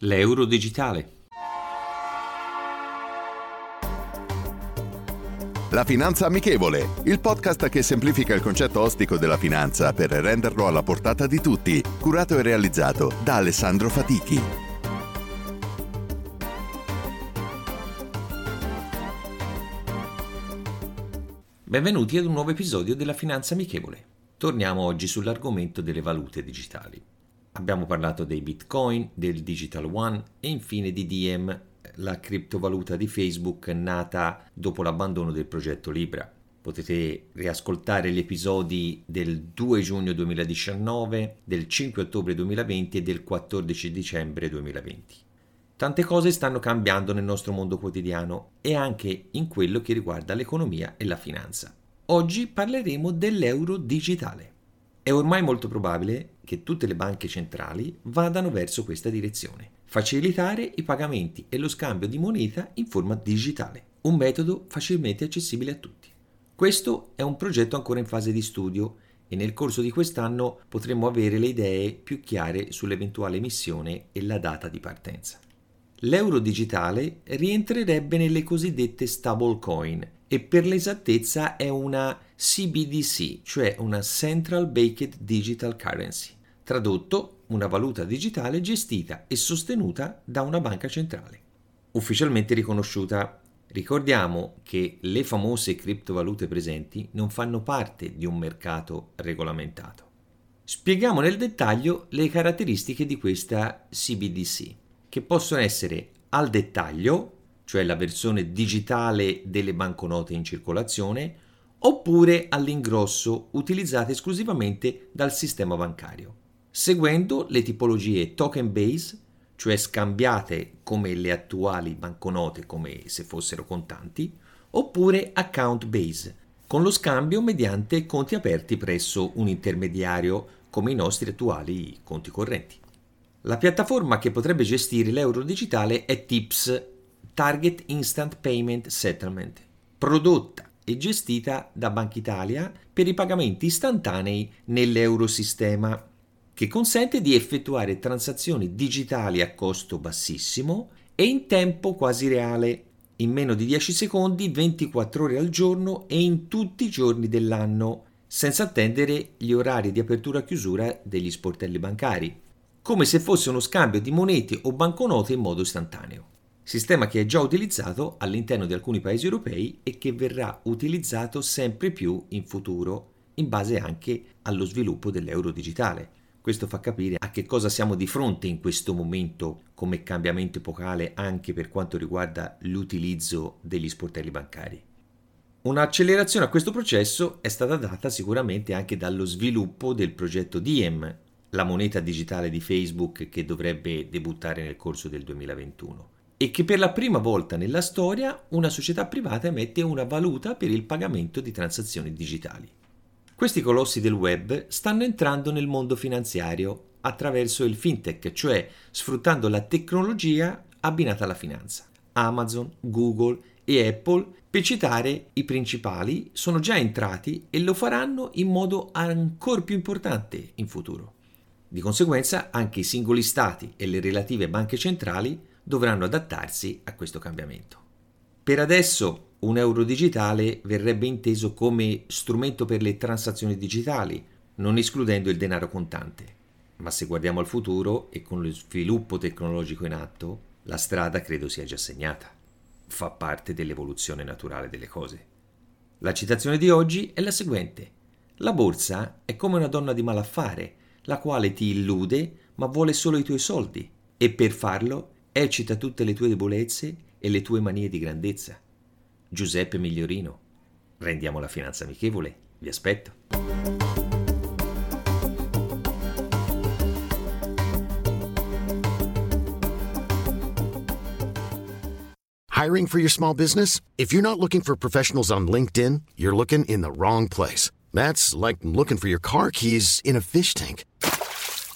L'euro digitale. La Finanza Amichevole, il podcast che semplifica il concetto ostico della finanza per renderlo alla portata di tutti, curato e realizzato da Alessandro Fatichi. Benvenuti ad un nuovo episodio della Finanza Amichevole. Torniamo oggi sull'argomento delle valute digitali. Abbiamo parlato dei bitcoin, del Digital One e infine di Diem, la criptovaluta di Facebook nata dopo l'abbandono del progetto Libra. Potete riascoltare gli episodi del 2 giugno 2019, del 5 ottobre 2020 e del 14 dicembre 2020. Tante cose stanno cambiando nel nostro mondo quotidiano e anche in quello che riguarda l'economia e la finanza. Oggi parleremo dell'euro digitale. È ormai molto probabile che tutte le banche centrali vadano verso questa direzione facilitare i pagamenti e lo scambio di moneta in forma digitale, un metodo facilmente accessibile a tutti. Questo è un progetto ancora in fase di studio e nel corso di quest'anno potremo avere le idee più chiare sull'eventuale emissione e la data di partenza. L'euro digitale rientrerebbe nelle cosiddette stablecoin e per l'esattezza è una CBDC, cioè una Central Baked Digital Currency. Tradotto, una valuta digitale gestita e sostenuta da una banca centrale, ufficialmente riconosciuta. Ricordiamo che le famose criptovalute presenti non fanno parte di un mercato regolamentato. Spieghiamo nel dettaglio le caratteristiche di questa CBDC, che possono essere al dettaglio, cioè la versione digitale delle banconote in circolazione, oppure all'ingrosso, utilizzate esclusivamente dal sistema bancario seguendo le tipologie token base, cioè scambiate come le attuali banconote come se fossero contanti, oppure account base, con lo scambio mediante conti aperti presso un intermediario come i nostri attuali conti correnti. La piattaforma che potrebbe gestire l'euro digitale è TIPS, Target Instant Payment Settlement, prodotta e gestita da Banca Italia per i pagamenti istantanei nell'eurosistema che consente di effettuare transazioni digitali a costo bassissimo e in tempo quasi reale, in meno di 10 secondi, 24 ore al giorno e in tutti i giorni dell'anno, senza attendere gli orari di apertura e chiusura degli sportelli bancari, come se fosse uno scambio di monete o banconote in modo istantaneo. Sistema che è già utilizzato all'interno di alcuni paesi europei e che verrà utilizzato sempre più in futuro, in base anche allo sviluppo dell'euro digitale. Questo fa capire a che cosa siamo di fronte in questo momento come cambiamento epocale anche per quanto riguarda l'utilizzo degli sportelli bancari. Un'accelerazione a questo processo è stata data sicuramente anche dallo sviluppo del progetto Diem, la moneta digitale di Facebook che dovrebbe debuttare nel corso del 2021 e che per la prima volta nella storia una società privata emette una valuta per il pagamento di transazioni digitali. Questi colossi del web stanno entrando nel mondo finanziario attraverso il fintech, cioè sfruttando la tecnologia abbinata alla finanza. Amazon, Google e Apple, per citare i principali, sono già entrati e lo faranno in modo ancora più importante in futuro. Di conseguenza anche i singoli stati e le relative banche centrali dovranno adattarsi a questo cambiamento. Per adesso un euro digitale verrebbe inteso come strumento per le transazioni digitali, non escludendo il denaro contante. Ma se guardiamo al futuro e con lo sviluppo tecnologico in atto, la strada credo sia già segnata. Fa parte dell'evoluzione naturale delle cose. La citazione di oggi è la seguente. La borsa è come una donna di malaffare, la quale ti illude ma vuole solo i tuoi soldi e per farlo eccita tutte le tue debolezze e le tue manie di grandezza. Giuseppe Migliorino. Rendiamo la finanza amichevole. Vi aspetto. Hiring for your small business? If you're not looking for professionals on LinkedIn, you're looking in the wrong place. That's like looking for your car keys in a fish tank.